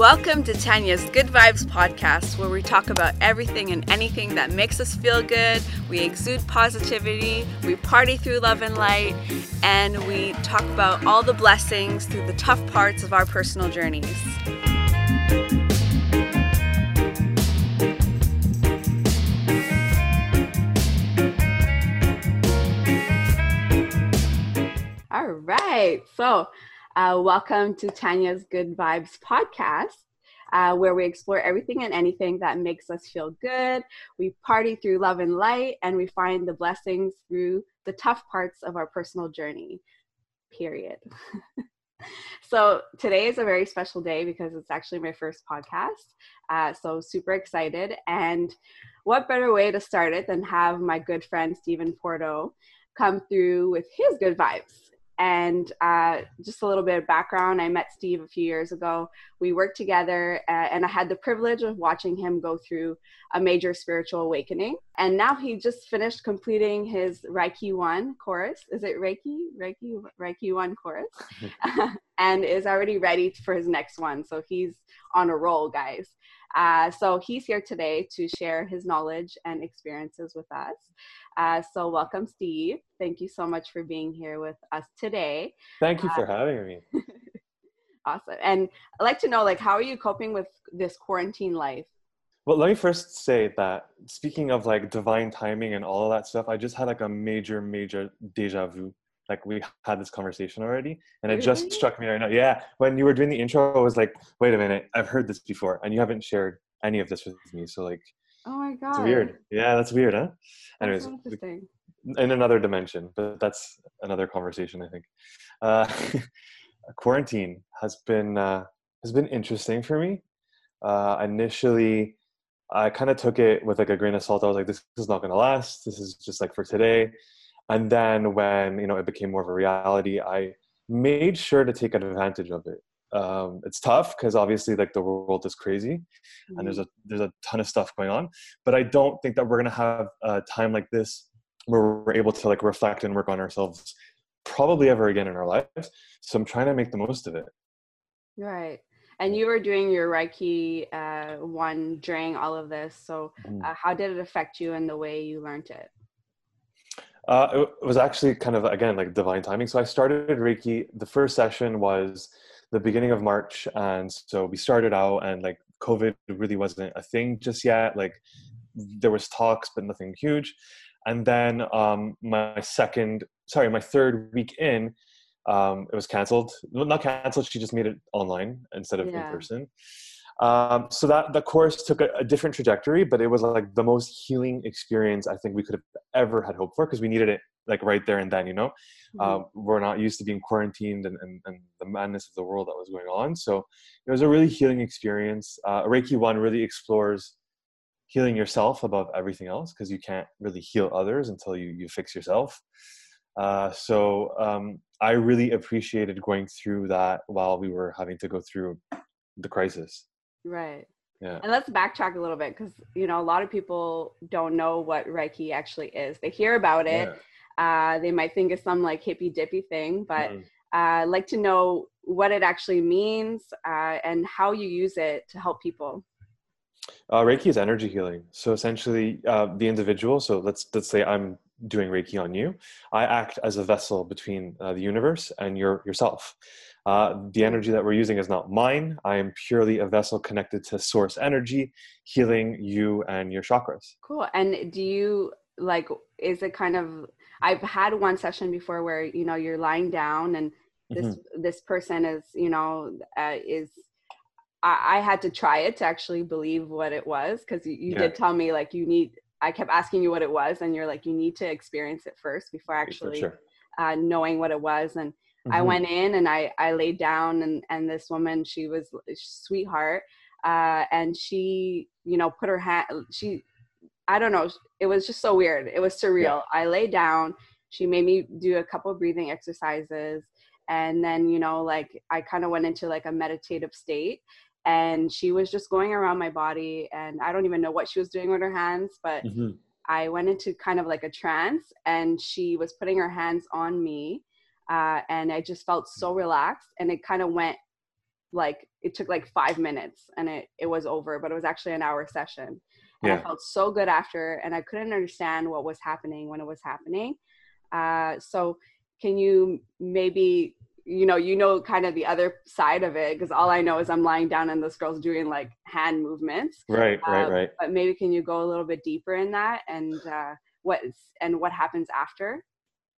Welcome to Tanya's Good Vibes podcast, where we talk about everything and anything that makes us feel good. We exude positivity, we party through love and light, and we talk about all the blessings through the tough parts of our personal journeys. All right. So, uh, welcome to Tanya's Good Vibes podcast, uh, where we explore everything and anything that makes us feel good. We party through love and light, and we find the blessings through the tough parts of our personal journey, period. so, today is a very special day because it's actually my first podcast. Uh, so, super excited. And what better way to start it than have my good friend Stephen Porto come through with his good vibes? And uh, just a little bit of background I met Steve a few years ago. We worked together, uh, and I had the privilege of watching him go through a major spiritual awakening. And now he just finished completing his Reiki 1 course. Is it Reiki? Reiki, Reiki 1 course? and is already ready for his next one. So he's on a roll, guys. Uh, so he's here today to share his knowledge and experiences with us. Uh, so welcome, Steve. Thank you so much for being here with us today. Thank you for uh, having me. awesome. And I'd like to know, like, how are you coping with this quarantine life? Well, let me first say that speaking of like divine timing and all of that stuff, I just had like a major, major deja vu like we had this conversation already and it really? just struck me right now yeah when you were doing the intro i was like wait a minute i've heard this before and you haven't shared any of this with me so like Oh my god. It's weird. Yeah, that's weird, huh? Anyways, in another dimension, but that's another conversation, I think. Uh, quarantine has been uh, has been interesting for me. Uh, initially, I kind of took it with like a grain of salt. I was like, "This is not going to last. This is just like for today." And then when you know it became more of a reality, I made sure to take advantage of it um, it's tough because obviously like the world is crazy mm-hmm. and there's mm-hmm. a there's a ton of stuff going on but i don't think that we're going to have a time like this where we're able to like reflect and work on ourselves probably ever again in our lives so i'm trying to make the most of it right and you were doing your reiki uh, one during all of this so mm-hmm. uh, how did it affect you in the way you learned it uh, it was actually kind of again like divine timing so i started reiki the first session was the beginning of March, and so we started out, and like COVID really wasn't a thing just yet. Like there was talks, but nothing huge. And then um, my second, sorry, my third week in, um, it was canceled. Not canceled. She just made it online instead of yeah. in person. Um, so that the course took a, a, different trajectory, but it was like the most healing experience I think we could have ever had hoped for because we needed it like right there and then. You know, mm-hmm. uh, we're not used to being quarantined and, and, and, the madness of the world that was going on. So it was a really healing experience. Uh, Reiki One really explores healing yourself above everything else because you can't really heal others until you you fix yourself. Uh, so um, I really appreciated going through that while we were having to go through the crisis. Right. Yeah. And let's backtrack a little bit because you know a lot of people don't know what Reiki actually is. They hear about it. Yeah. Uh, they might think it's some like hippy dippy thing, but mm. uh, like to know what it actually means uh, and how you use it to help people. Uh, Reiki is energy healing. So essentially, uh, the individual. So let's let's say I'm doing Reiki on you. I act as a vessel between uh, the universe and your yourself. Uh, the energy that we're using is not mine. I am purely a vessel connected to source energy, healing you and your chakras. Cool. And do you like, is it kind of, I've had one session before where, you know, you're lying down and this, mm-hmm. this person is, you know, uh, is, I, I, had to try it to actually believe what it was. Cause you, you yeah. did tell me like you need, I kept asking you what it was and you're like, you need to experience it first before actually sure. uh, knowing what it was. And, Mm-hmm. I went in and I, I laid down and, and this woman, she was sweetheart. Uh, and she, you know, put her hand, she, I don't know. It was just so weird. It was surreal. Yeah. I laid down. She made me do a couple breathing exercises. And then, you know, like I kind of went into like a meditative state and she was just going around my body and I don't even know what she was doing with her hands, but mm-hmm. I went into kind of like a trance and she was putting her hands on me uh, and I just felt so relaxed. And it kind of went like it took like five minutes and it, it was over but it was actually an hour session and Yeah. i felt so good after and i couldn't understand what was happening when it was happening uh, so can you maybe you know you know kind of the other side of it because all i know is i'm lying down and this girl's doing like hand movements Right, right, Uh, right. but maybe can you go a little bit deeper in that and uh, what and what happens after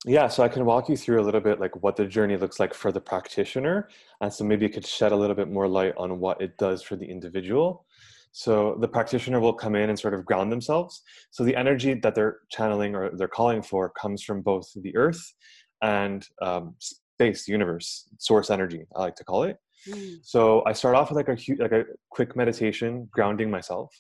Yeah, so I can walk you through a little bit like what the journey looks like for the practitioner. And so maybe it could shed a little bit more light on what it does for the individual. So the practitioner will come in and sort of ground themselves. So the energy that they're channeling or they're calling for comes from both the earth and um, space, universe, source energy, I like to call it. Mm. So I start off with like a hu- like a quick meditation, grounding myself,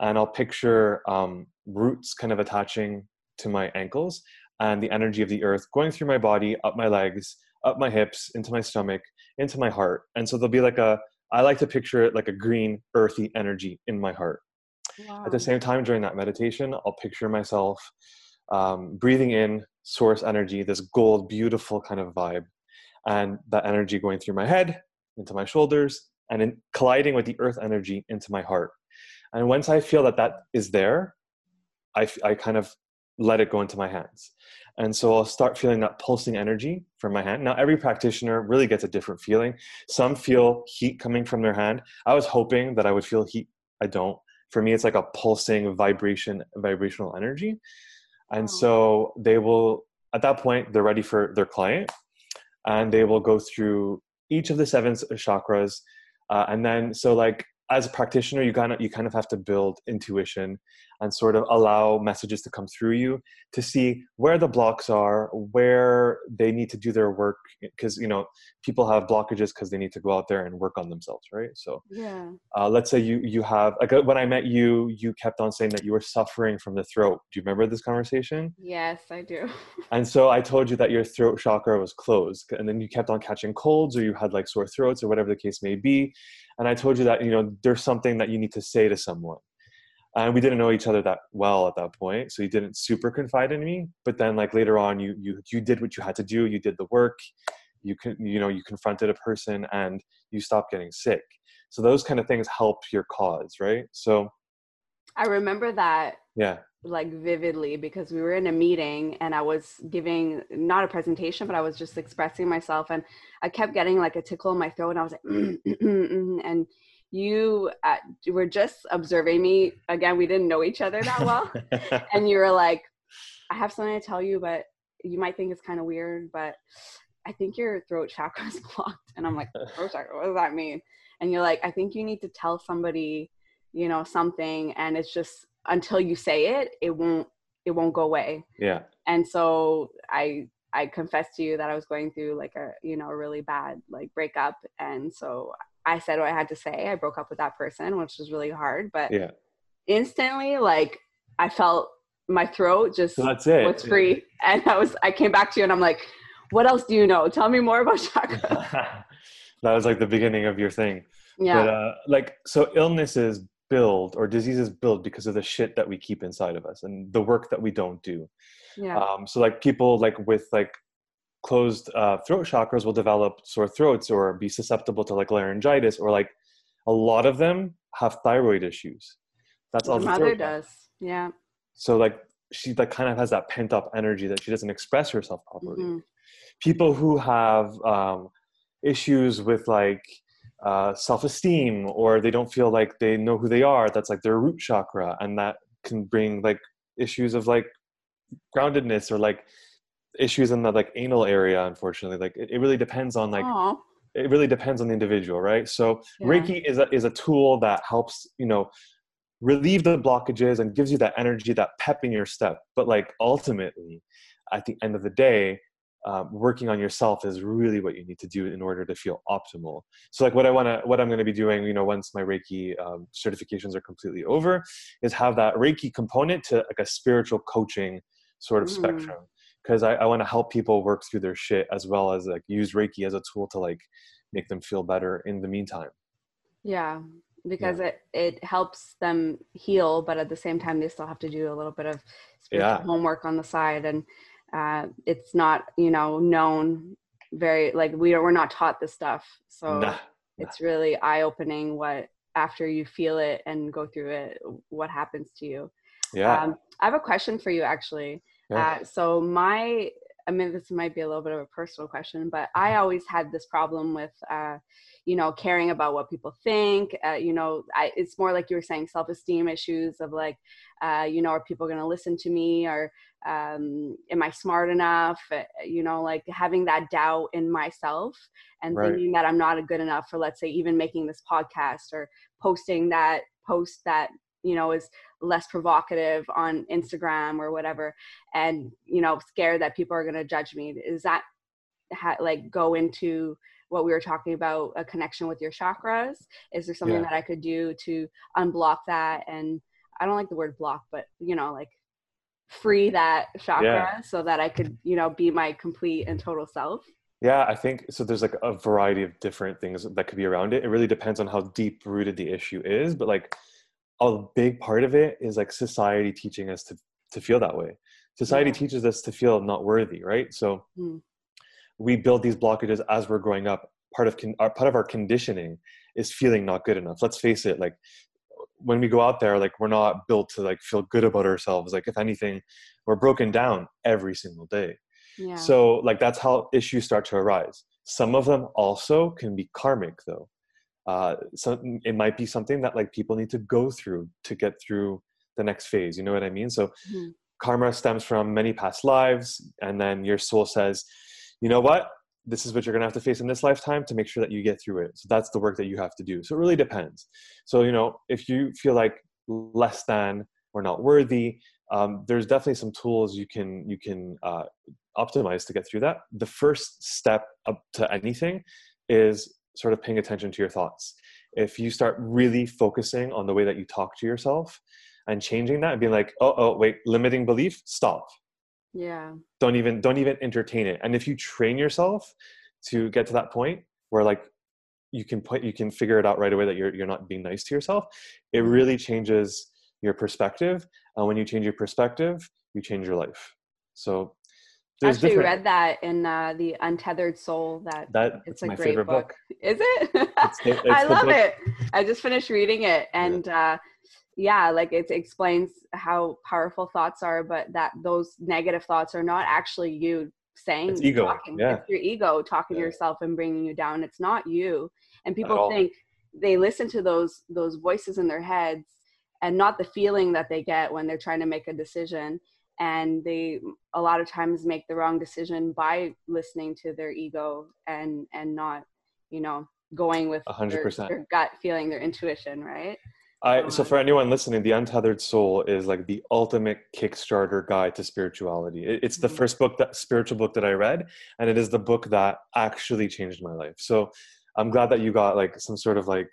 and I'll picture um, roots kind of attaching to my ankles and the energy of the earth going through my body, up my legs, up my hips, into my stomach, into my heart. And so there'll be like a I like to picture it like a green, earthy energy in my heart. At the same time, during that meditation, I'll picture myself um, breathing in source energy, this gold, beautiful kind of vibe, and that energy going through my head, into my shoulders, and in colliding with the earth energy into my heart. And once I feel that that is there, I, I kind of let it go into my hands. And so I'll start feeling that pulsing energy from my hand. Now, every practitioner really gets a different feeling. Some feel heat coming from their hand. I was hoping that I would feel heat. I don't. For me, it's like a pulsing vibration, vibrational energy. And Wow. so they will, at that point, they're ready for their client and they will go through each of the seven chakras. Uh, and then, so like, as a practitioner, you kind of you kind of have to build intuition and sort of allow messages to come through you to see where the blocks are, where they need to do their work. Because you know people have blockages because they need to go out there and work on themselves, right? So yeah uh, let's say you you have like uh, when I met you, you kept on saying that you were suffering from the throat. Do you remember this conversation? yes i do And so I told you that your throat chakra was closed, and then you kept on catching colds, or you had like sore throats, or whatever the case may be. And I told you that you know there's something that you need to say to someone. And we didn't know each other that well at that point, so you didn't super confide in me. But then, like later on, you you you did what you had to do. You did the work. You can you know you confronted a person, and you stopped getting sick. So those kind of things help your cause, right? So i remember that yeah, like vividly because we were in a meeting and I was giving not a presentation, but I was just expressing myself and I kept getting like a tickle in my throat and I was like, "Mm, mm, mm, mm," and you uh, were just observing me. Again, we didn't know each other that well. and you were like, I have something to tell you, but you might think it's kind of weird, but I think your throat chakra is blocked. And I'm like, throat chakra, what does that mean? And you're like, I think you need to tell somebody, you know, something, and it's just until you say it, it won't it won't go away. yeah, And so I I confessed to you that I was going through like a you know a really bad like breakup, and so I said what I had to say. I broke up with that person, which was really hard, but yeah. instantly like I felt my throat just So that's it. was free, and I was I came back to you and I'm like, what else do you know? Tell me more about chakra. that was like the beginning of your thing. yeah. But uh, like, so illnesses build or diseases build because of the shit that we keep inside of us and the work that we don't do. yeah. Um, so like people like with like closed uh, throat chakras will develop sore throats or be susceptible to like laryngitis or like a lot of them have thyroid issues. That's all My the mother does. Yeah. So like she like kind of has that pent up energy that she doesn't express herself properly. Mhm. people who have um, issues with like uh, self-esteem or they don't feel like they know who they are that's like their root chakra and that can bring like issues of like groundedness or like issues in the like anal area unfortunately like it, it really depends on like Aw. it really depends on the individual right so Yeah. reiki is a, is a tool that helps you know relieve the blockages and gives you that energy that pep in your step but like ultimately at the end of the day um, working on yourself is really what you need to do in order to feel optimal so like what i want to what i'm going to be doing you know once my reiki um, certifications are completely over is have that reiki component to like a spiritual coaching sort of Mm. spectrum because I, I want to help people work through their shit as well as like use reiki as a tool to like make them feel better in the meantime Yeah, because it it helps them heal, but at the same time, they still have to do a little bit of spiritual Yeah. homework on the side, and uh, it's not you know known very like we are we're not taught this stuff. So Nah. it's really eye opening what after you feel it and go through it, what happens to you. Yeah. Um, I have a question for you actually. Yeah. Uh, so my, I mean, this might be a little bit of a personal question, but I always had this problem with, uh, you know, caring about what people think. Uh, you know, I, it's more like you were saying, self-esteem issues of like, uh, you know, are people going to listen to me, or um, am I smart enough? Uh, you know, like having that doubt in myself and Right. thinking that I'm not good enough for, let's say, even making this podcast or posting that post that you know is less provocative on instagram or whatever and you know scared that people are going to judge me is that ha- like go into what we were talking about a connection with your chakras is there something Yeah. that i could do to unblock that and i don't like the word block but you know like free that chakra so that i could you know be my complete and total self Yeah, I think so. There's like a variety of different things that could be around it. It really depends on how deep rooted the issue is, but like a big part of it is like society teaching us to to feel that way. Society Yeah. teaches us to feel not worthy, right? So Mm. we build these blockages as we're growing up. Part of con- our, part of our conditioning is feeling not good enough. Let's face it, like when we go out there, like we're not built to like feel good about ourselves. Like if anything, we're broken down every single day. yeah So like that's how issues start to arise. Some of them also can be karmic though. Uh, so it might be something that like people need to go through to get through the next phase. You know what I mean? So Mhm. karma stems from many past lives, and then your soul says, you know what? This is what you're gonna have to face in this lifetime to make sure that you get through it. So that's the work that you have to do. So it really depends. So you know, if you feel like less than or not worthy, um, there's definitely some tools you can you can uh, optimize to get through that. The first step up to anything is sort of paying attention to your thoughts. If you start really focusing on the way that you talk to yourself and changing that and being like, oh, oh, wait, limiting belief, stop. yeah Don't even don't even entertain it. And if you train yourself to get to that point where like you can put you can figure it out right away that you're you're not being nice to yourself, it mm-hmm. really changes your perspective. And when you change your perspective, you change your life. So there's actually different read that in uh, the Untethered Soul. That that it's a my great favorite book. book. is it? It's it's I love book- it. I just finished reading it, and uh, yeah, like it explains how powerful thoughts are, but that those negative thoughts are not actually you saying It's ego, talking. yeah. It's your ego talking to yourself and bringing you down. It's not you. And people think they listen to those those voices in their heads and not the feeling that they get when they're trying to make a decision and they a lot of times make the wrong decision by listening to their ego and and not you know going with 100% their gut feeling their intuition right I, so Um, for anyone listening, the Untethered Soul is like the ultimate Kickstarter guide to spirituality. It- it's the Mhm. first book that spiritual book that I read, and it is the book that actually changed my life. So I'm glad that you got like some sort of like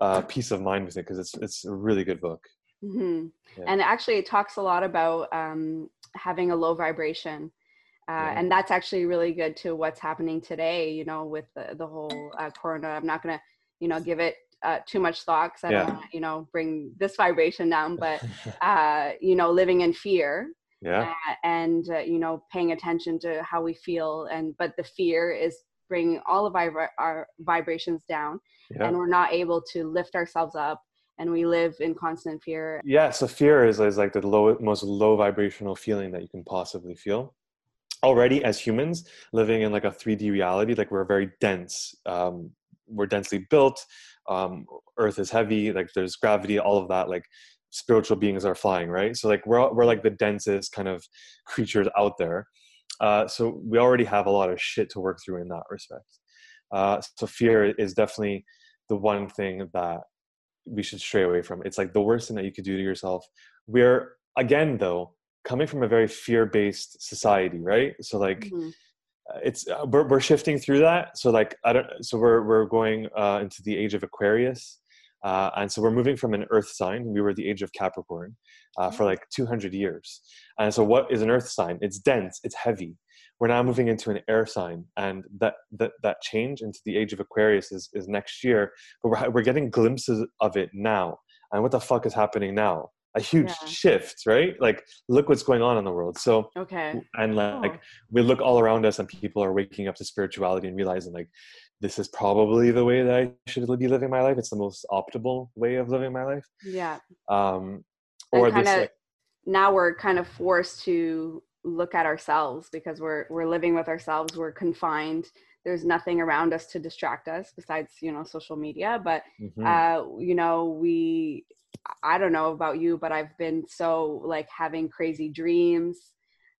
uh, peace of mind with it because it's it's a really good book. Hmm Yeah. and actually it talks a lot about um, having a low vibration uh, Yeah. and that's actually really good to what's happening today you know with the, the whole uh, corona i'm not gonna you know give it uh, too much thought because i don't want to you know bring this vibration down but uh, you know living in fear yeah, uh, and uh, you know paying attention to how we feel and but the fear is bringing all of our, our vibrations down yeah. and we're not able to lift ourselves up and we live in constant fear. Yeah so fear is, is like the low, most low vibrational feeling that you can possibly feel. Already as humans living in like a 3d reality like we're very dense um, we're densely built um, earth is heavy like there's gravity all of that like spiritual beings are flying right? So like we're, we're like the densest kind of creatures out there. Uh, so we already have a lot of shit to work through in that respect. Uh, so fear is definitely the one thing that we should stray away from. It's like the worst thing that you could do to yourself. We're again though coming from a very fear-based society, right? So like Mhm. uh, it's uh, we're, we're shifting through that. So like I don't. So we're we're going uh, into the age of Aquarius. Uh, and so we're moving from an earth sign. We were the age of Capricorn uh, for like 200 years. And so, what is an earth sign? It's dense, it's heavy. We're now moving into an air sign, and that that, that change into the age of Aquarius is, is next year. But we're, we're getting glimpses of it now. And what the fuck is happening now? A huge Yeah. shift, right? Like, look what's going on in the world. So, okay and like Oh. we look all around us and people are waking up to spirituality and realizing like this is probably the way that I should be living my life. It's the most optimal way of living my life. Yeah. Um, And or kind this of like, now we're kind of forced to look at ourselves because we're we're living with ourselves. We're confined. There's nothing around us to distract us besides you know social media. But mhm, uh, you know we I don't know about you, but I've been so like having crazy dreams,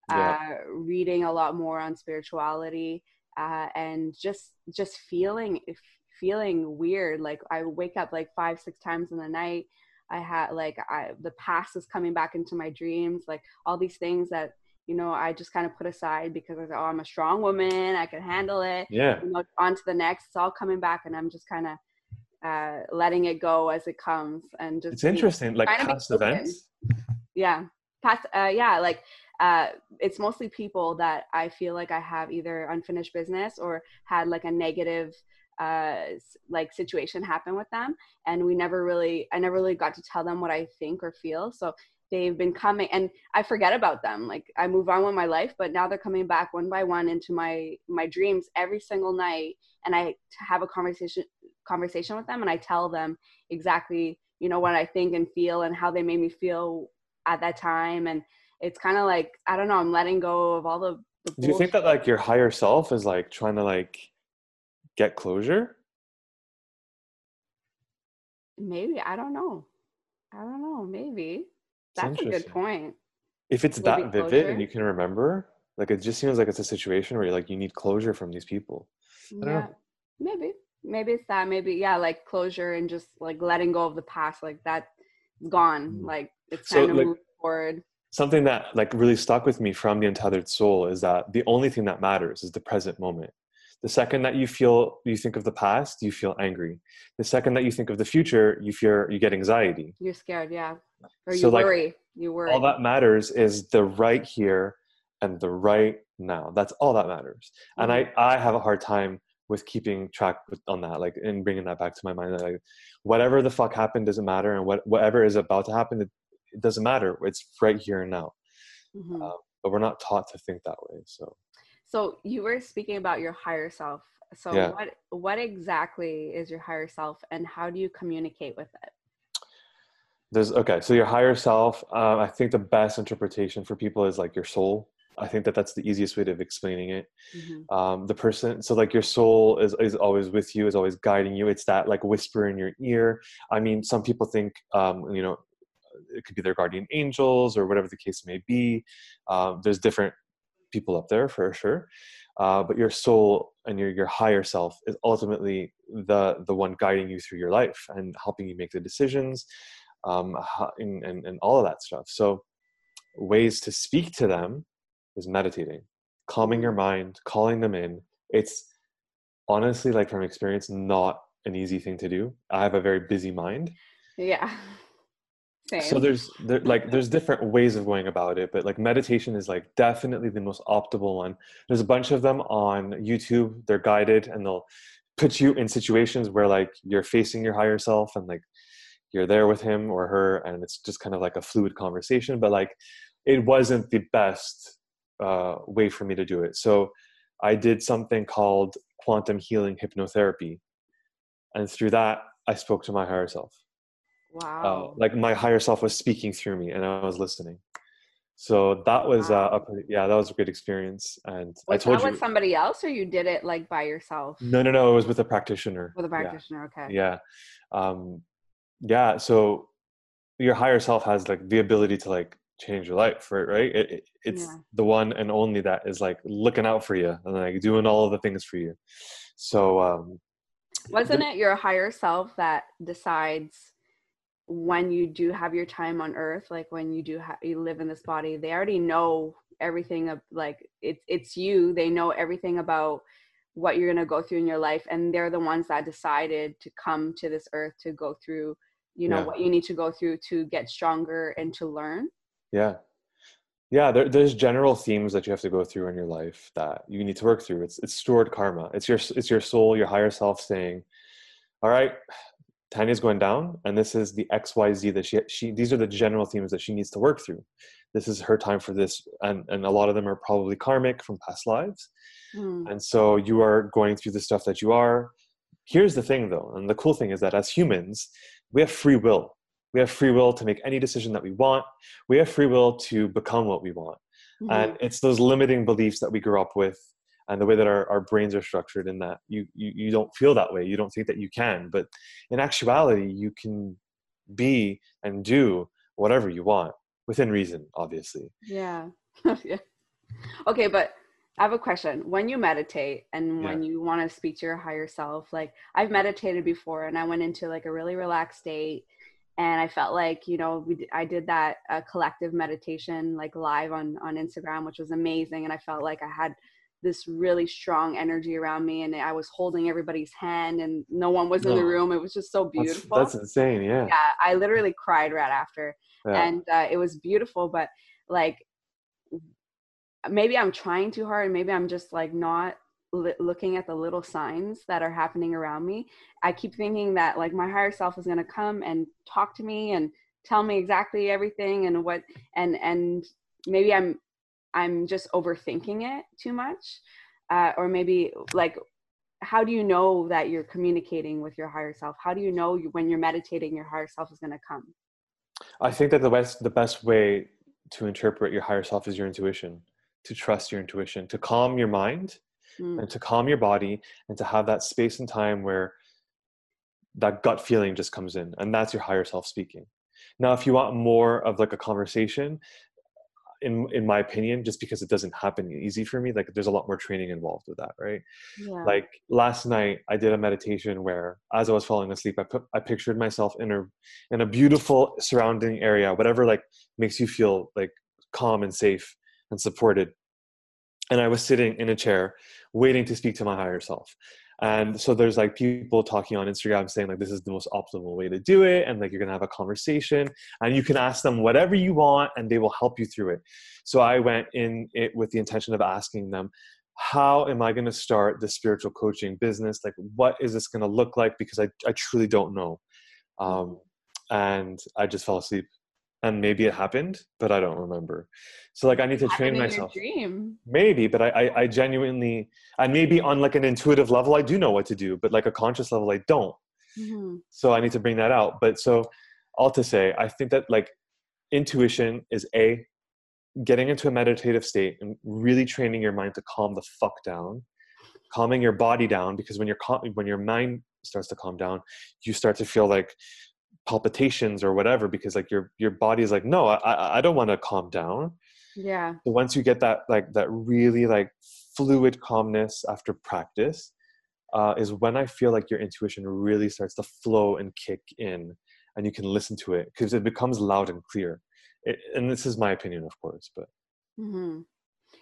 Yeah. uh, reading a lot more on spirituality, uh, and just just feeling if feeling weird. Like I wake up like five six times in the night. I had like I the past is coming back into my dreams. Like all these things that you know I just kind of put aside because I was oh I'm a strong woman. I can handle it yeah. you know, on to the next. It's all coming back, and I'm just kind of uh, letting it go as it comes, and just It's interesting, like trying to past events. Yeah, past. Uh, yeah, like uh, it's mostly people that I feel like I have either unfinished business or had like a negative uh like situation happen with them and we never really i never really got to tell them what i think or feel so they've been coming and i forget about them like i move on with my life but now they're coming back one by one into my my dreams every single night and i have a conversation conversation with them and i tell them exactly you know what i think and feel and how they made me feel at that time and it's kind of like i don't know i'm letting go of all the, the Do you think that like your higher self is like trying to like get closure? maybe i don't know. I don't know maybe that's a good point If it's that vivid closure? and you can remember, like it just seems like it's a situation where you're like you need closure from these people. I don't yeah know. maybe maybe it's that maybe yeah like closure and just like letting go of the past like that's gone Mm. like it's So, time to like- move forward Something that like really stuck with me from the untethered soul is that the only thing that matters is the present moment. The second that you feel you think of the past, you feel angry. The second that you think of the future, you fear you get anxiety. you're scared yeah or you So, like, you worry All that matters is the right here and the right now. That's all that matters. And Mm-hmm. I I have a hard time with keeping track with, on that, like and bringing that back to my mind. That like whatever the fuck happened doesn't matter, and what whatever is about to happen, it, it doesn't matter. It's right here and now. Mhm. uh, But we're not taught to think that way. So so you were speaking about your higher self so Yeah. what what exactly is your higher self and how do you communicate with it there's okay. So your higher self. Uh, I think the best interpretation for people is like your soul. I think that that's the easiest way of explaining it. Mhm. um, the person so like your soul is, is always with you is always guiding you it's that like whisper in your ear i mean some people think um, you know it could be their guardian angels or whatever the case may be um, there's different people up there for sure uh, but your soul and your, your higher self is ultimately the the one guiding you through your life and helping you make the decisions um, and, and, and all of that stuff. So ways to speak to them is meditating calming your mind calling them in. It's honestly like from experience not an easy thing to do. I have a very busy mind. Yeah. Same. so there's there, like there's different ways of going about it but like meditation is like definitely the most optimal one. There's a bunch of them on youtube. They're guided and they'll put you in situations where like you're facing your higher self and like you're there with him or her and it's just kind of like a fluid conversation but like it wasn't the best uh, way for me to do it. So i did something called quantum healing hypnotherapy and through that i spoke to my higher self. Wow. uh, like my higher self was speaking through me and i was listening. So that was uh, a pretty, yeah that was a good experience and i was told that you with somebody else or you did it like by yourself? No no no it was with a practitioner. With a Yeah. practitioner okay. Yeah. Um yeah so your higher self has like the ability to like change your life right right it, it- it's Yeah. the one and only that is like looking out for you and like doing all of the things for you so um wasn't it your higher self that decides when you do have your time on earth like when you do ha- you live in this body they already know everything of like it's it's you they know everything about what you're going to go through in your life and they're the ones that decided to come to this earth to go through you know Yeah. what you need to go through to get stronger and to learn yeah yeah there, there's general themes that you have to go through in your life that you need to work through it's it's stored karma it's your it's your soul your higher self saying all right Tanya's going down, and this is the X Y Z that she she. These are the general themes that she needs to work through. This is her time for this, and and a lot of them are probably karmic from past lives, mm. and so you are going through the stuff that you are. Here's the thing, though, and the cool thing is that as humans, we have free will. We have free will to make any decision that we want. We have free will to become what we want. Mm-hmm. And it's those limiting beliefs that we grew up with and the way that our, our brains are structured in that you, you you don't feel that way. You don't think that you can. But in actuality, you can be and do whatever you want within reason, obviously. Yeah. yeah. Okay, but I have a question. When you meditate and when you want to speak to your higher self, like I've meditated before and I went into like a really relaxed state and I felt like, you know, we I did that uh, collective meditation like live on on Instagram, which was amazing and I felt like I had this really strong energy around me and I was holding everybody's hand and no one was in the room. It was just so beautiful. That's, that's insane. Yeah. Yeah. I literally cried right after yeah. and uh, it was beautiful, but like maybe I'm trying too hard maybe I'm just like not li- looking at the little signs that are happening around me. I keep thinking that like my higher self is going to come and talk to me and tell me exactly everything and what and and maybe I'm I'm just overthinking it too much. Uh, or maybe like how do you know that you're communicating with your higher self? How do you know you, when you're meditating your higher self is going to come? I think that the best the best way to interpret your higher self is your intuition to trust your intuition, to calm your mind mm. and to calm your body and to have that space and time where that gut feeling just comes in. And that's your higher self speaking. Now, if you want more of like a conversation, in in my opinion, just because it doesn't happen easy for me, like there's a lot more training involved with that, right? Yeah. Like last night, I did a meditation where, as I was falling asleep, I put I pictured myself in a in a beautiful surrounding area, whatever like makes you feel like calm and safe and supported. And I was sitting in a chair waiting to speak to my higher self. And so there's like people talking on Instagram saying like this is the most optimal way to do it, and like you're gonna have a conversation, and you can ask them whatever you want, and they will help you through it. So I went in it with the intention of asking them, how am I gonna start the spiritual coaching business? Like, what is this gonna look like? Because I I truly don't know, um, and I just fell asleep and maybe it happened but i don't remember so like i need to train myself dream. maybe but I, I, I genuinely and maybe on like an intuitive level i do know what to do but like a conscious level i don't mm-hmm. so i need to bring that out but so all to say i think that like intuition is a getting into a meditative state and really training your mind to calm the fuck down calming your body down because when your when your mind starts to calm down you start to feel like palpitations or whatever because like your your body is like no i i don't want to calm down. Yeah. But once you get that like that really like fluid calmness after practice uh, is when i feel like your intuition really starts to flow and kick in and you can listen to it because it becomes loud and clear. It, and this is my opinion of course but mm-hmm.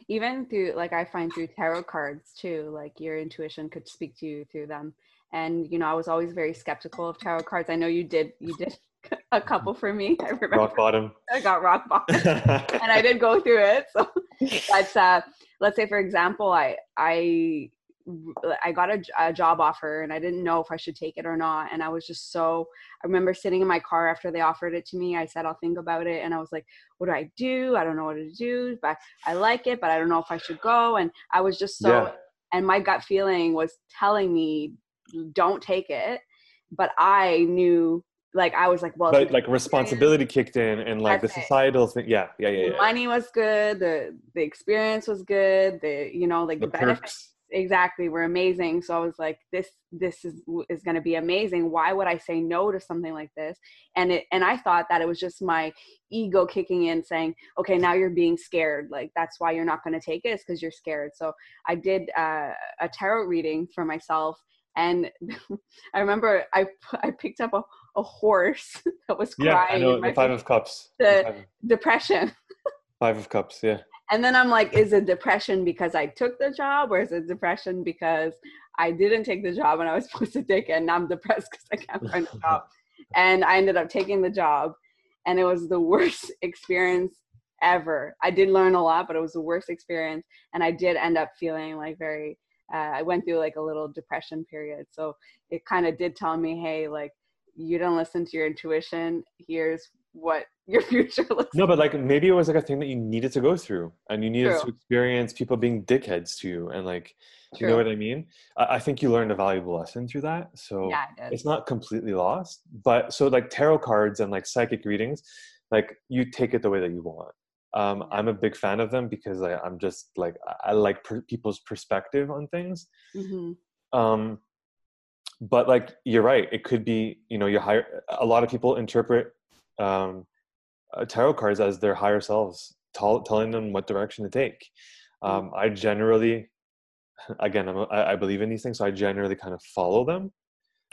even through like i find through tarot cards too like your intuition could speak to you through them and you know i was always very skeptical of tarot cards i know you did you did a couple for me i remember rock bottom i got rock bottom and i did go through it so but uh, let's say for example i i I got a, a, job offer and I didn't know if I should take it or not. And I was just so, I remember sitting in my car after they offered it to me. I said, I'll think about it. And I was like, what do I do? I don't know what to do, but I like it, but I don't know if I should go. And I was just so, yeah. and my gut feeling was telling me don't take it but i knew like i was like well but like responsibility kicked in and like the societal thing yeah yeah yeah, yeah. money was good the the experience was good the you know like the, the benefits perks. exactly were amazing. So i was like this this is is going to be amazing. Why would i say no to something like this? And it and i thought that it was just my ego kicking in saying okay now you're being scared. Like that's why you're not going to take it is because you're scared. So i did uh, a tarot reading for myself and I remember I I picked up a, a horse that was crying. Yeah, I know the Five of Cups. The, depression. Five of Cups, yeah. And then I'm like, is it depression because I took the job, or is it depression because I didn't take the job and I was supposed to take it, and I'm depressed because I can't find a job? and I ended up taking the job, and it was the worst experience ever. I did learn a lot, but it was the worst experience, and I did end up feeling like very uh, I went through like a little depression period. So it kind of did tell me, hey, like you don't listen to your intuition here's what your future looks no but like maybe it was like a thing that you needed to go through and you needed True. to experience people being dickheads to you and like True. you know what i mean I, I, think you learned a valuable lesson through that so yeah, it's not completely lost but so like tarot cards and like psychic readings like you take it the way that you want um, i'm a big fan of them because I, i'm just like i like per- people's perspective on things. Mm-hmm. um, but like you're right it could be you know you hire a lot of people interpret um, uh, tarot cards as their higher selves t- telling them what direction to take. Um, i generally again I'm, I, believe in these things so i generally kind of follow them.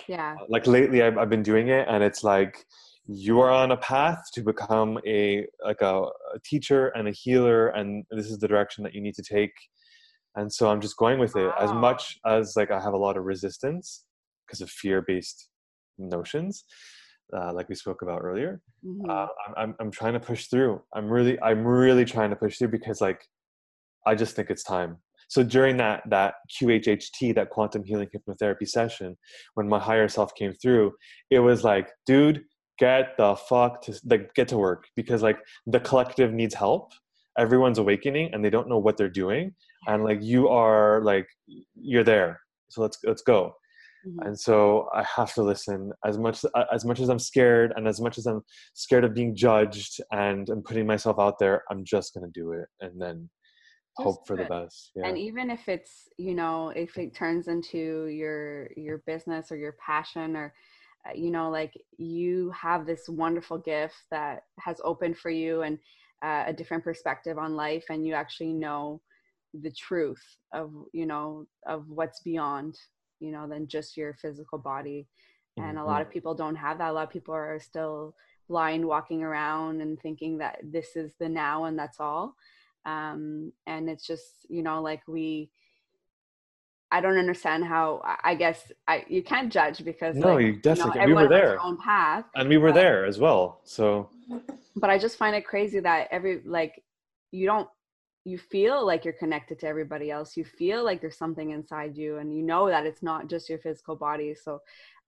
Yeah. Uh, like lately I've, I've been doing it and it's like you are on a path to become a like a, a teacher and a healer and this is the direction that you need to take and so i'm just going with it wow. as much as like i have a lot of resistance because of fear-based notions uh, like we spoke about earlier mm-hmm. uh, I'm, I'm trying to push through i'm really i'm really trying to push through because like i just think it's time so during that that qhht that quantum healing hypnotherapy session when my higher self came through it was like dude get the fuck to like get to work because like the collective needs help. Everyone's awakening and they don't know what they're doing and like you are like you're there. So let's let's go. Mm-hmm. and so i have to listen. As much uh, as much as i'm scared and as much as i'm scared of being judged and i'm putting myself out there i'm just going to do it and then just hope for the best. Yeah. and even if it's you know if it turns into your your business or your passion or you know like you have this wonderful gift that has opened for you and uh, a different perspective on life and you actually know the truth of you know of what's beyond you know than just your physical body. And mm-hmm. a lot of people don't have that. A lot of people are still blind walking around and thinking that this is the now and that's all. Um, and it's just you know like we I don't understand how. I guess I you can't judge because no, like, you definitely you know, we were there. own path, and we were but, there as well. So, but I just find it crazy that every like you don't you feel like you're connected to everybody else you feel like there's something inside you and you know that it's not just your physical body so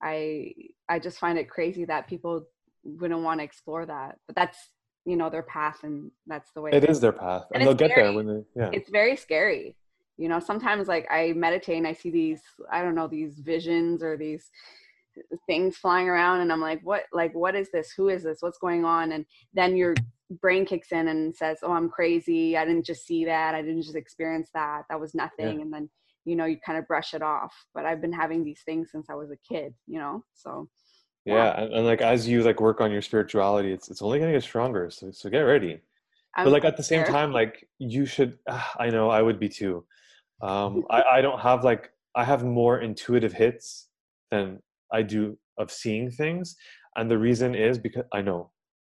i i just find it crazy that people wouldn't want to explore that but that's you know their path and that's the way it is their path and, and they'll get there when they yeah it's very scary you know sometimes like i meditate and i see these i don't know these visions or these things flying around and i'm like what like what is this? Who is this? What's going on? And then your brain kicks in and says oh i'm crazy. I didn't just see that. I didn't just experience that. That was nothing. Yeah. and then you know you kind of brush it off. But i've been having these things since i was a kid you know? So yeah, yeah. And, and, like as you like work on your spirituality it's it's only gonna get stronger so so get ready. I'm but like at the same there. time like you should uh, i know i would be too um i i don't have like i have more intuitive hits than I do of seeing things. And the reason is because I know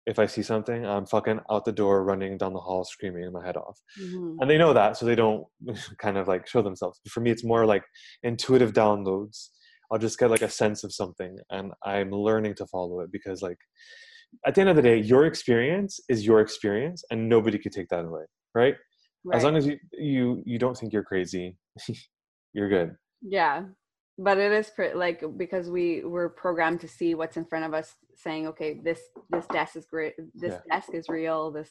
if I see something, I'm fucking out the door, running down the hall, screaming my head off. Mm-hmm. And they know that, so they don't kind of like show themselves. For me, it's more like intuitive downloads. I'll just get like a sense of something, and I'm learning to follow it because, like, at the end of the day, your experience is your experience, and nobody could take that away, right? Right. As long as you you you don't think you're crazy, you're good. Yeah, but it is like because we were programmed to see what's in front of us saying okay this this desk is great this yeah. desk is real this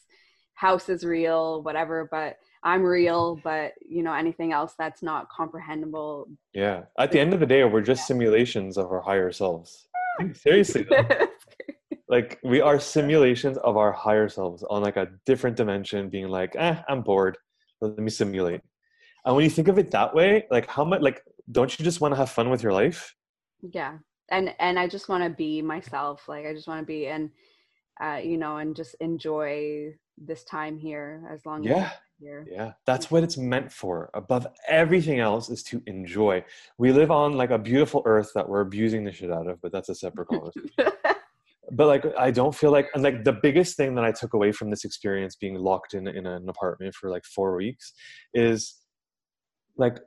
house is real whatever but i'm real but you know anything else that's not comprehensible yeah at the end of the day we're just yeah. simulations of our higher selves seriously like we are simulations of our higher selves on like a different dimension being like eh i'm bored let me simulate. And when you think of it that way like how much like don't you just want to have fun with your life? Yeah. And and i just want to be myself like i just want to be and uh you know and just enjoy this time here as long yeah. as here. Yeah. That's what it's meant for. Above everything else is to enjoy. We live on like a beautiful earth that we're abusing the shit out of but that's a separate conversation but like i don't feel like and like the biggest thing that i took away from this experience being locked in in an apartment for like four weeks is like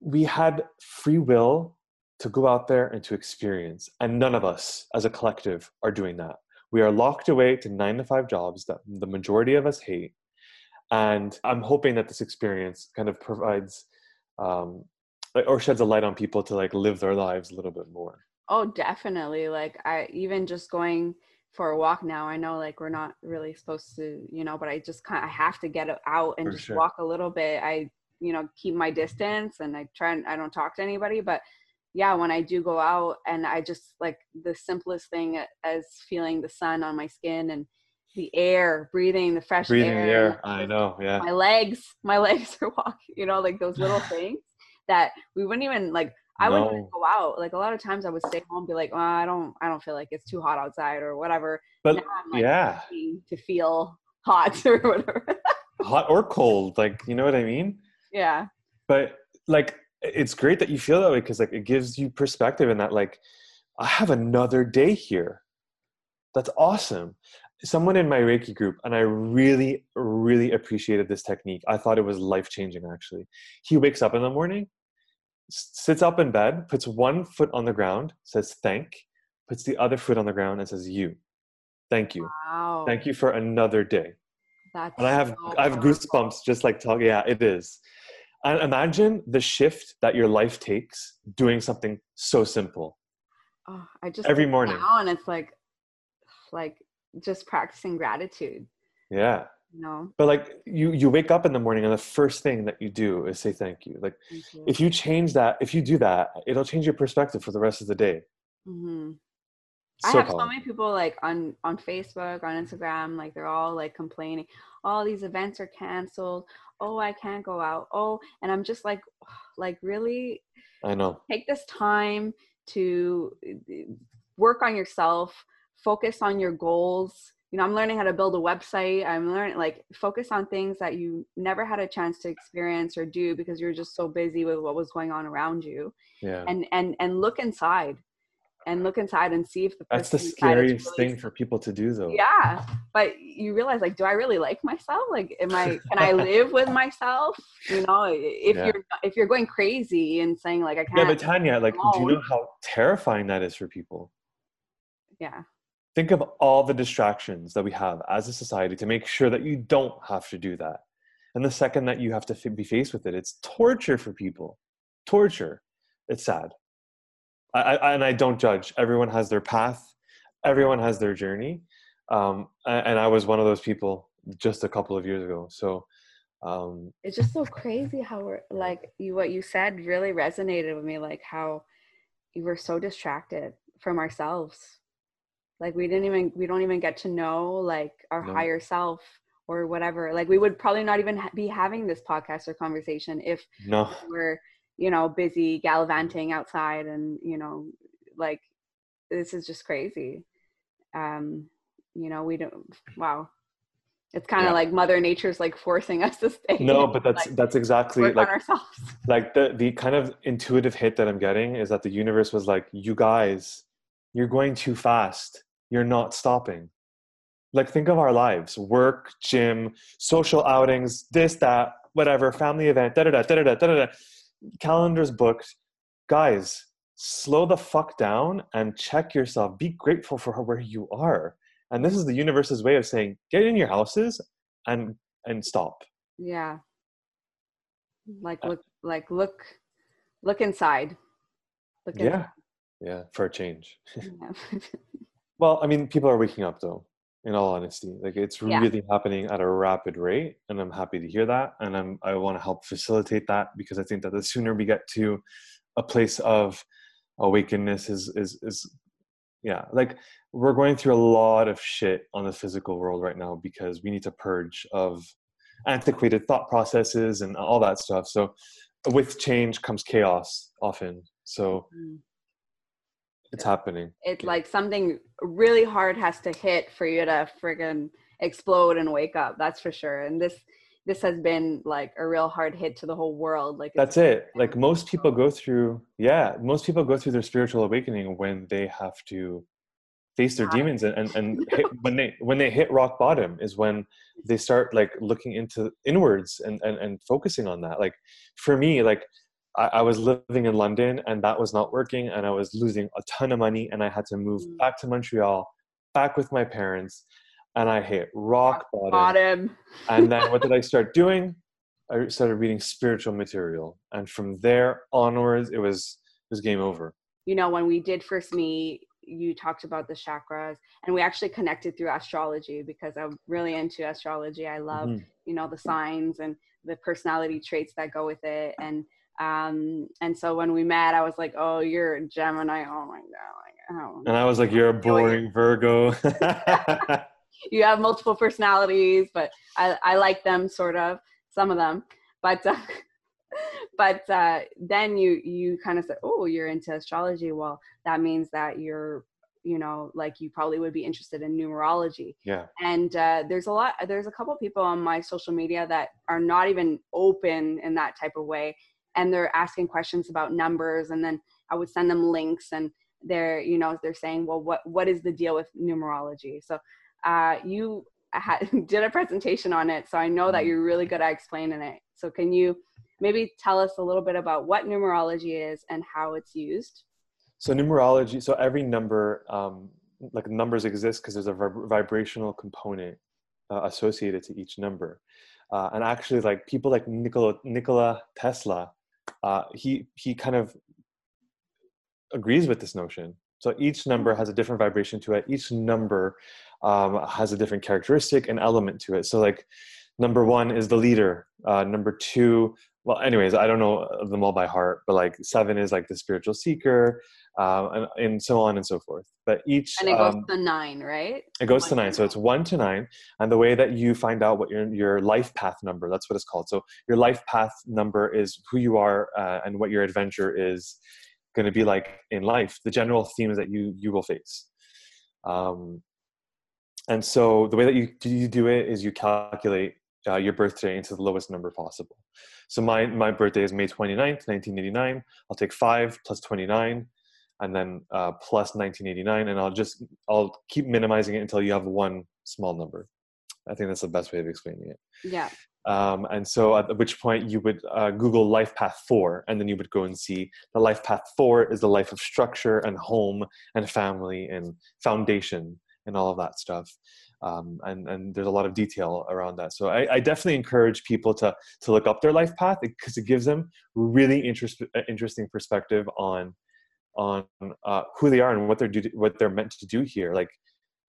we had free will to go out there and to experience. And none of us as a collective are doing that. We are locked away to nine to five jobs that the majority of us hate. And I'm hoping that this experience kind of provides um, or sheds a light on people to like live their lives a little bit more. Oh, definitely. Like I even just going for a walk now. I know like we're not really supposed to, you know, but I just kind of I have to get out and For just sure. walk a little bit. I, you know, keep my distance and I try and I don't talk to anybody, but yeah, when I do go out and I just like the simplest thing as feeling the sun on my skin and the air, breathing the fresh Breathing air. the air. I know. Yeah. my legs my legs are walking you know like those little things that we wouldn't even like i wouldn't go out like a lot of times i would stay home and be like oh, i don't i don't feel like it's too hot outside or whatever. But now i'm like yeah, to feel hot or whatever. Hot or cold. Like, you know what I mean? yeah. But like it's great that you feel that way because like it gives you perspective in that like i have another day here. That's awesome. Someone in my reiki group and i really really appreciated this technique. I thought it was life changing actually. He wakes up in the morning sits up in bed puts one foot on the ground says thank puts the other foot on the ground and says you thank you wow thank you for another day that's and I have so I have goosebumps just like talking. Yeah, it is. And imagine the shift that your life takes doing something so simple. oh, i just every morning. and it's like like just practicing gratitude Yeah, know but like you you wake up in the morning and the first thing that you do is say thank you. Like Thank you. if you change that, if you do that, it'll change your perspective for the rest of the day. Mhm. So I have so many people like on on Facebook, on Instagram, like they're all like complaining, all these events are canceled. Oh, I can't go out. Oh, and I'm just like like really I know. take this time to uh, work on yourself, focus on your goals. You know, I'm learning how to build a website. I'm learning like focus on things that you never had a chance to experience or do because you're just so busy with what was going on around you. Yeah. And and and look inside and look inside and see if the That's the person inside is scariest really thing for people to do though. yeah but you realize like do i really like myself like am i can i live with myself you know if Yeah. you're if you're going crazy and saying like i can't Yeah, but Tanya, like, do you know how terrifying that is for people? yeah think of all the distractions that we have as a society to make sure that you don't have to do that. And the second that you have to be faced with it it's torture for people. Torture. It's sad. I, I and i don't judge. Everyone has their path. Everyone has their journey. Um, and i was one of those people just a couple of years ago. So um, it's just so crazy how like you what you said really resonated with me like how you were so distracted from ourselves like we didn't even we don't even get to know like our No. higher self or whatever. Like we would probably not even ha- be having this podcast or conversation if no. we're you know busy gallivanting outside and you know like this is just crazy. Um you know we don't wow. It's kind of Yeah. like mother nature's like forcing us to stay no but that's like, that's exactly like ourselves. like the the kind of intuitive hit that i'm getting is that the universe was like you guys you're going too fast you're not stopping. Like think of our lives work gym social outings this that whatever family event da da da da da da da calendars booked. Guys slow the fuck down and check yourself. Be grateful for where you are. And this is the universe's way of saying get in your houses and and stop. Yeah. Like Uh, look like look look inside. Look yeah. yeah for a change. Inside. Well, I mean, people are waking up though. In all honesty, like it's Yeah. really happening at a rapid rate, and I'm happy to hear that. And I'm I want to help facilitate that because I think that the sooner we get to a place of awakeness is is is yeah, like we're going through a lot of shit on the physical world right now because we need to purge of antiquated thought processes and all that stuff. So with change comes chaos often. So Mm. It's happening. it's like something really hard has to hit for you to friggin' explode and wake up that's for sure and this this has been like a real hard hit to the whole world like That's it. Like most people go through, yeah, most people go through their spiritual awakening when they have to face their demons and and, and hit, when they when they hit rock bottom is when they start like looking into inwards and and, and focusing on that. Like for me, like I, I was living in London and that was not working and I was losing a ton of money and I had to move Mm. back to Montreal, back with my parents, and I hit rock bottom bottom and then what did I start doing? I started reading spiritual material, and from there onwards, it was it was game over. you know, when we did first meet, you talked about the chakras and we actually connected through astrology because I'm really into astrology. I love, mm-hmm. you know, the signs and the personality traits that go with it. And um and so when we met, I was like, Oh, you're a Gemini. Oh my god. Like, oh. And I was like, You're a boring Virgo. you have multiple personalities, but I, I like them sort of, some of them. But uh, but uh, then you you kind of say, oh, you're into astrology. Well, that means that you're you know like you probably would be interested in numerology yeah and uh, there's a lot there's a couple people on my social media that are not even open in that type of way and they're asking questions about numbers and then i would send them links and they're you know they're saying well what what is the deal with numerology so uh, you had, did a presentation on it so i know that mm-hmm. you're really good at explaining it so can you maybe tell us a little bit about what numerology is and how it's used. So numerology, so every number, um, like numbers exist because there's a vib- vibrational component uh, associated to each number. Uh, and actually, like people like Nikola, Nikola Tesla, uh, he he kind of agrees with this notion. So each number has a different vibration to it. Each number um, has a different characteristic and element to it. So like number one is the leader. Uh, number two well anyways i don't know them all by heart but like seven is like the spiritual seeker um, and, and so on and so forth. But each and it goes um, to nine right? it goes one to nine. so it's one to nine. And the way that you find out what your your life path number that's what it's called. So your life path number is who you are uh, and what your adventure is going to be like in life. The general themes that you you will face. Um, and so the way that you, you do it is you calculate uh, your birthday into the lowest number possible. So my, my birthday is May 29th, 1989. I'll take 5 plus 29 and then uh, plus 1989 and I'll just, I'll keep minimizing it until you have one small number. I think that's the best way of explaining it. Yeah. Um, and so at which point you would uh, Google life path four, and then you would go and see the life path four is the life of structure and home and family and foundation and all of that stuff um, and and there's a lot of detail around that. So I, I, definitely encourage people to to look up their life path because it gives them really interest, uh, interesting perspective on on uh, who they are and what they're do, what they're meant to do here. Like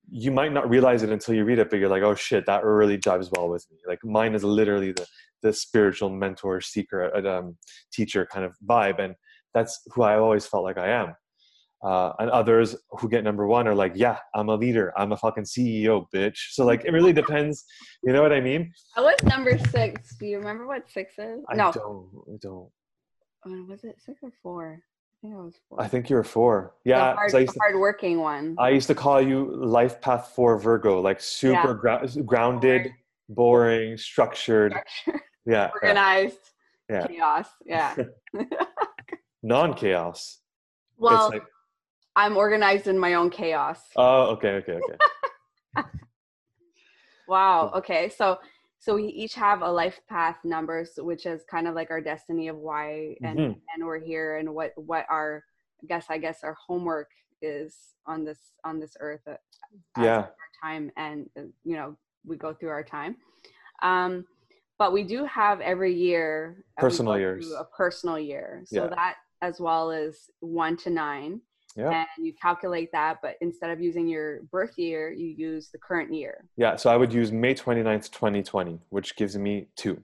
you might not realize it until you read it, but you're like, oh shit, that really jives well with me. Like mine is literally the the spiritual mentor, seeker, uh, um, teacher kind of vibe, and that's who I always felt like I am. Uh, and others who get number one are like, yeah, I'm a leader. I'm a fucking CEO, bitch. So like, it really depends. You know what I mean? I was number six. Do you remember what six is? I no. don't. I don't. Uh, was it six or four? I think I was four. I think you were four. Yeah, the hard, I used to, hard-working one. I used to call you life path four Virgo, like super yeah. grounded, boring, structured. structured. Yeah. Organized. Yeah. Chaos. Yeah. Non-chaos. Well, like, I'm organized in my own chaos. Oh, okay, okay, okay. wow. Hmm. Okay. So so we each have a life path numbers, which is kind of like our destiny of why and mm-hmm. and we're here and what what our I guess I guess our homework is on this on this earth at, yeah. our time and uh, you know we go through our time. Um but we do have every year personal years. a personal year. So yeah. that as well as one to nine yeah. and you calculate that but instead of using your birth year you use the current year. Yeah so i would use may 29th 2020 which gives me two.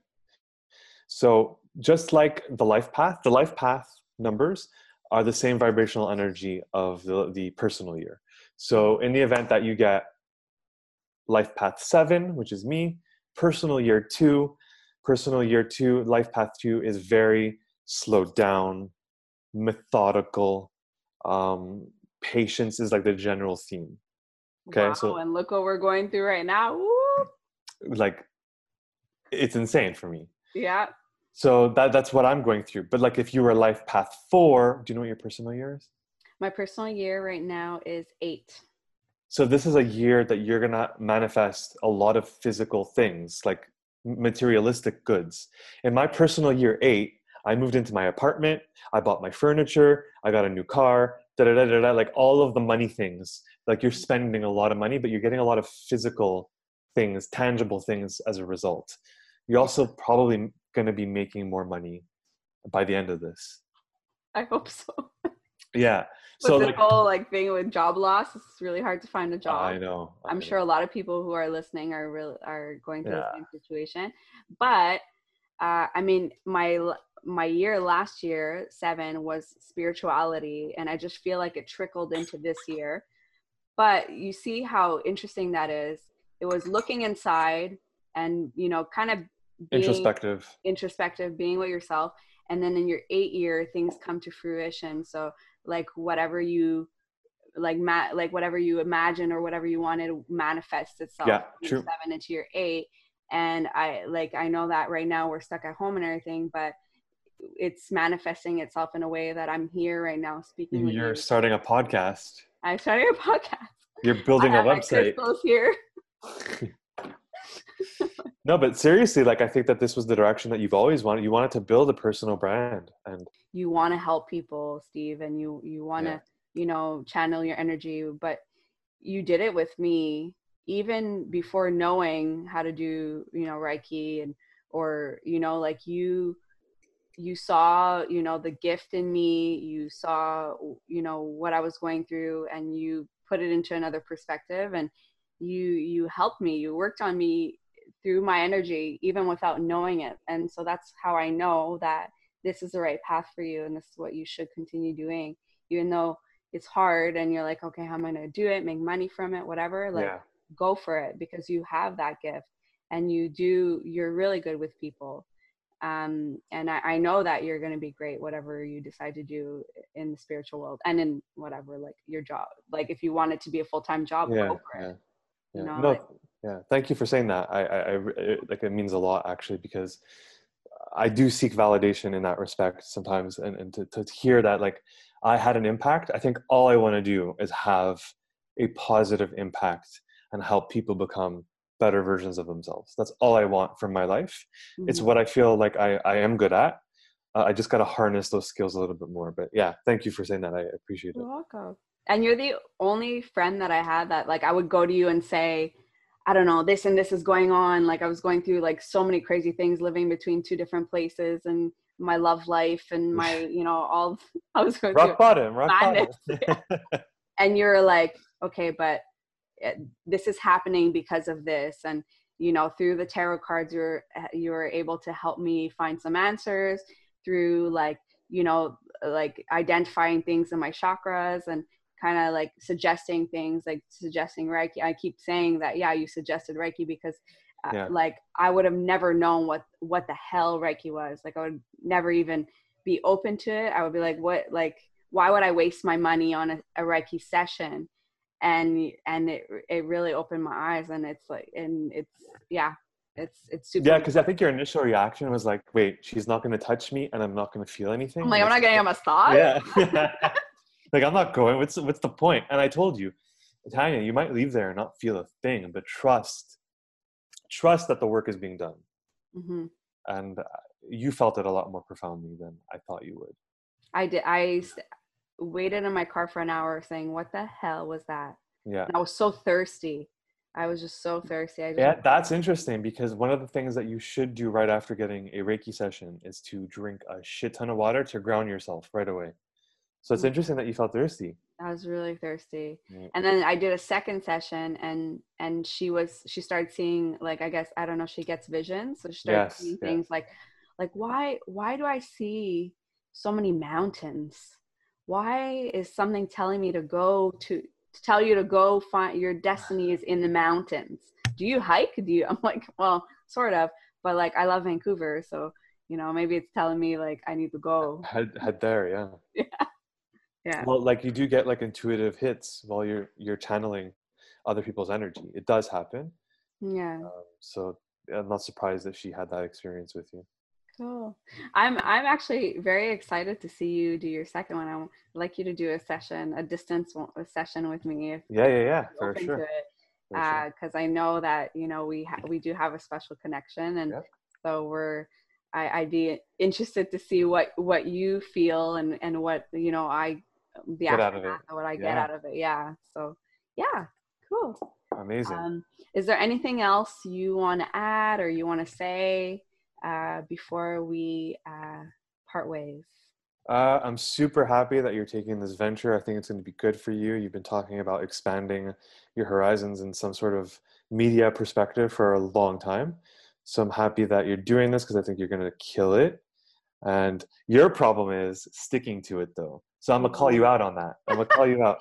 So just like the life path the life path numbers are the same vibrational energy of the, the personal year. So in the event that you get life path 7 which is me personal year 2 personal year 2 life path 2 is very slowed down methodical um, patience is like the general theme. Okay, wow, so and look what we're going through right now. Woo! Like, it's insane for me. Yeah. So that that's what I'm going through. But like, if you were life path four, do you know what your personal year is? My personal year right now is eight. So this is a year that you're gonna manifest a lot of physical things, like materialistic goods. In my personal year eight, I moved into my apartment, I bought my furniture, I got a new car, da da da da, da like all of the money things. Like you're spending a lot of money, but you're getting a lot of physical things, tangible things as a result. You're also probably going to be making more money by the end of this. I hope so. Yeah. So the like, whole like thing with job loss, it's really hard to find a job. I know. I am sure a lot of people who are listening are real are going through yeah. the same situation. But uh, I mean, my my year last year seven was spirituality, and I just feel like it trickled into this year. But you see how interesting that is. It was looking inside and you know, kind of introspective, introspective, being with yourself, and then in your eight year, things come to fruition. So like whatever you like ma- like whatever you imagine or whatever you wanted manifests itself yeah true. seven into your eight and i like i know that right now we're stuck at home and everything but it's manifesting itself in a way that i'm here right now speaking you're starting a podcast. I'm starting a podcast. You're building a website. here. No but seriously like i think that this was the direction that you've always wanted. You wanted to build a personal brand and you want to help people steve and you you want to yeah. you know channel your energy but you did it with me even before knowing how to do you know reiki and or you know like you you saw you know the gift in me you saw you know what i was going through and you put it into another perspective and you you helped me you worked on me through my energy even without knowing it and so that's how i know that this is the right path for you and this is what you should continue doing even though it's hard and you're like okay how am i going to do it make money from it whatever like yeah. go for it because you have that gift and you do you're really good with people um, and I, I, know that you're going to be great whatever you decide to do in the spiritual world and in whatever like your job like if you want it to be a full-time job yeah, go for yeah, it yeah. You know, no, like, yeah thank you for saying that I, I, I it, like it means a lot actually because I do seek validation in that respect sometimes, and, and to, to hear that like I had an impact. I think all I want to do is have a positive impact and help people become better versions of themselves. That's all I want from my life. Mm-hmm. It's what I feel like I, I am good at. Uh, I just got to harness those skills a little bit more. But yeah, thank you for saying that. I appreciate it. You're welcome. And you're the only friend that I had that like I would go to you and say, I don't know, this and this is going on. Like I was going through like so many crazy things living between two different places and my love life and my, you know, all I was going rock through. Bottom, rock madness. bottom. and you're like, okay, but this is happening because of this. And, you know, through the tarot cards, you're, eh, you're able to help me find some answers through like, you know, like identifying things in my chakras and kind of like suggesting things like suggesting reiki i keep saying that yeah you suggested reiki because uh, yeah. like i would have never known what what the hell reiki was like i would never even be open to it i would be like what like why would i waste my money on a, a reiki session and and it it really opened my eyes and it's like and it's yeah it's it's super yeah because i think your initial reaction was like wait she's not going to touch me and i'm not going to feel anything i'm like i'm not getting a massage yeah like I'm not going. What's what's the? And I told you, Tanya, you might leave there and not feel a thing, but trust, trust that the work is being done. Mm-hmm. And uh, you felt it a lot more profoundly than I thought you would. I did. I waited in my car for an hour, saying, "What the hell was that?" Yeah. And I was so thirsty. I was just so thirsty. Just yeah, that's interesting because one of the things that you should do right after getting a Reiki session is to drink a shit ton of water to ground yourself right away. So it's mm. interesting that you felt thirsty. I was really thirsty. And then I did a second session and and she was she started seeing like I guess I don't know, she gets visions. So she started yes, seeing things like like why why do I see so many mountains? Why is something telling me to go to to tell you to go find your destiny is in the mountains? Do you hike? Do you I'm like, well, sort of, but like I love Vancouver, so you know, maybe it's telling me like I need to go. Head head there, yeah. Yeah yeah well like you do get like intuitive hits while you're you're channeling other people's energy it does happen yeah um, so i'm not surprised that she had that experience with you cool i'm i'm actually very excited to see you do your second one i'd like you to do a session a distance a session with me if yeah yeah yeah for sure because uh, I know that you know we ha- we do have a special connection, and yep. so we're I, would be interested to see what what you feel and and what you know I the get aftermath of what I yeah. get out of it. Yeah. So yeah, cool. Amazing. Um, is there anything else you want to add or you want to say uh, before we uh, part ways? Uh, I'm super happy that you're taking this venture. I think it's going to be good for you. You've been talking about expanding your horizons in some sort of media perspective for a long time. So I'm happy that you're doing this because I think you're going to kill it. And your problem is sticking to it though. So I'm going to call you out on that. I'm going to call you out.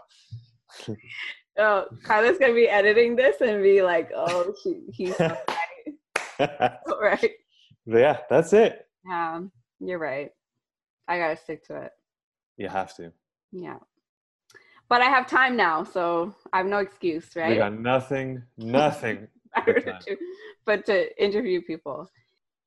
oh, Kyla's going to be editing this and be like, oh, he, he's right. right. Yeah, that's it. Yeah, you're right. I gotta stick to it. You have to. Yeah. But I have time now, so I have no excuse, right? We got nothing, nothing. but, to, but to interview people.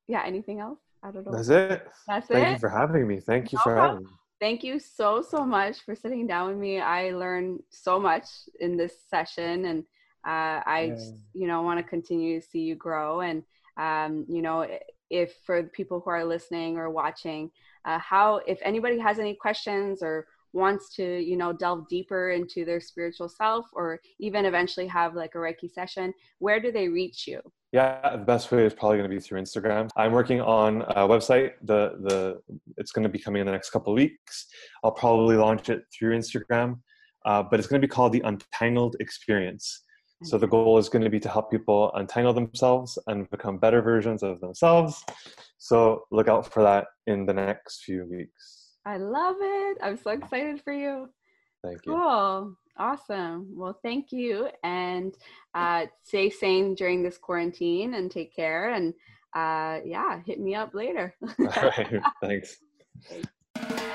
Yeah, anything else? I don't know. That's it. That's Thank it. you for having me. Thank you No for problem. having me. Thank you so, so much for sitting down with me. I learned so much in this session, and uh, I, Yeah. just, you know, want to continue to see you grow. And, um, you know, if for the people who are listening or watching, uh, how, if anybody has any questions or wants to, you know, delve deeper into their spiritual self or even eventually have like a Reiki session, where do they reach you? Yeah, the best way is probably going to be through Instagram. I'm working on a website. The the it's going to be coming in the next couple weeks. I'll probably launch it through Instagram, uh, but it's going to be called the Untangled Experience. So the goal is going to be to help people untangle themselves and become better versions of themselves. So look out for that in the next few weeks. I love it. I'm so excited for you. Thank you. Cool. Awesome. Well, thank you. And uh, stay sane during this quarantine and take care. And uh, yeah, hit me up later. All right. Thanks.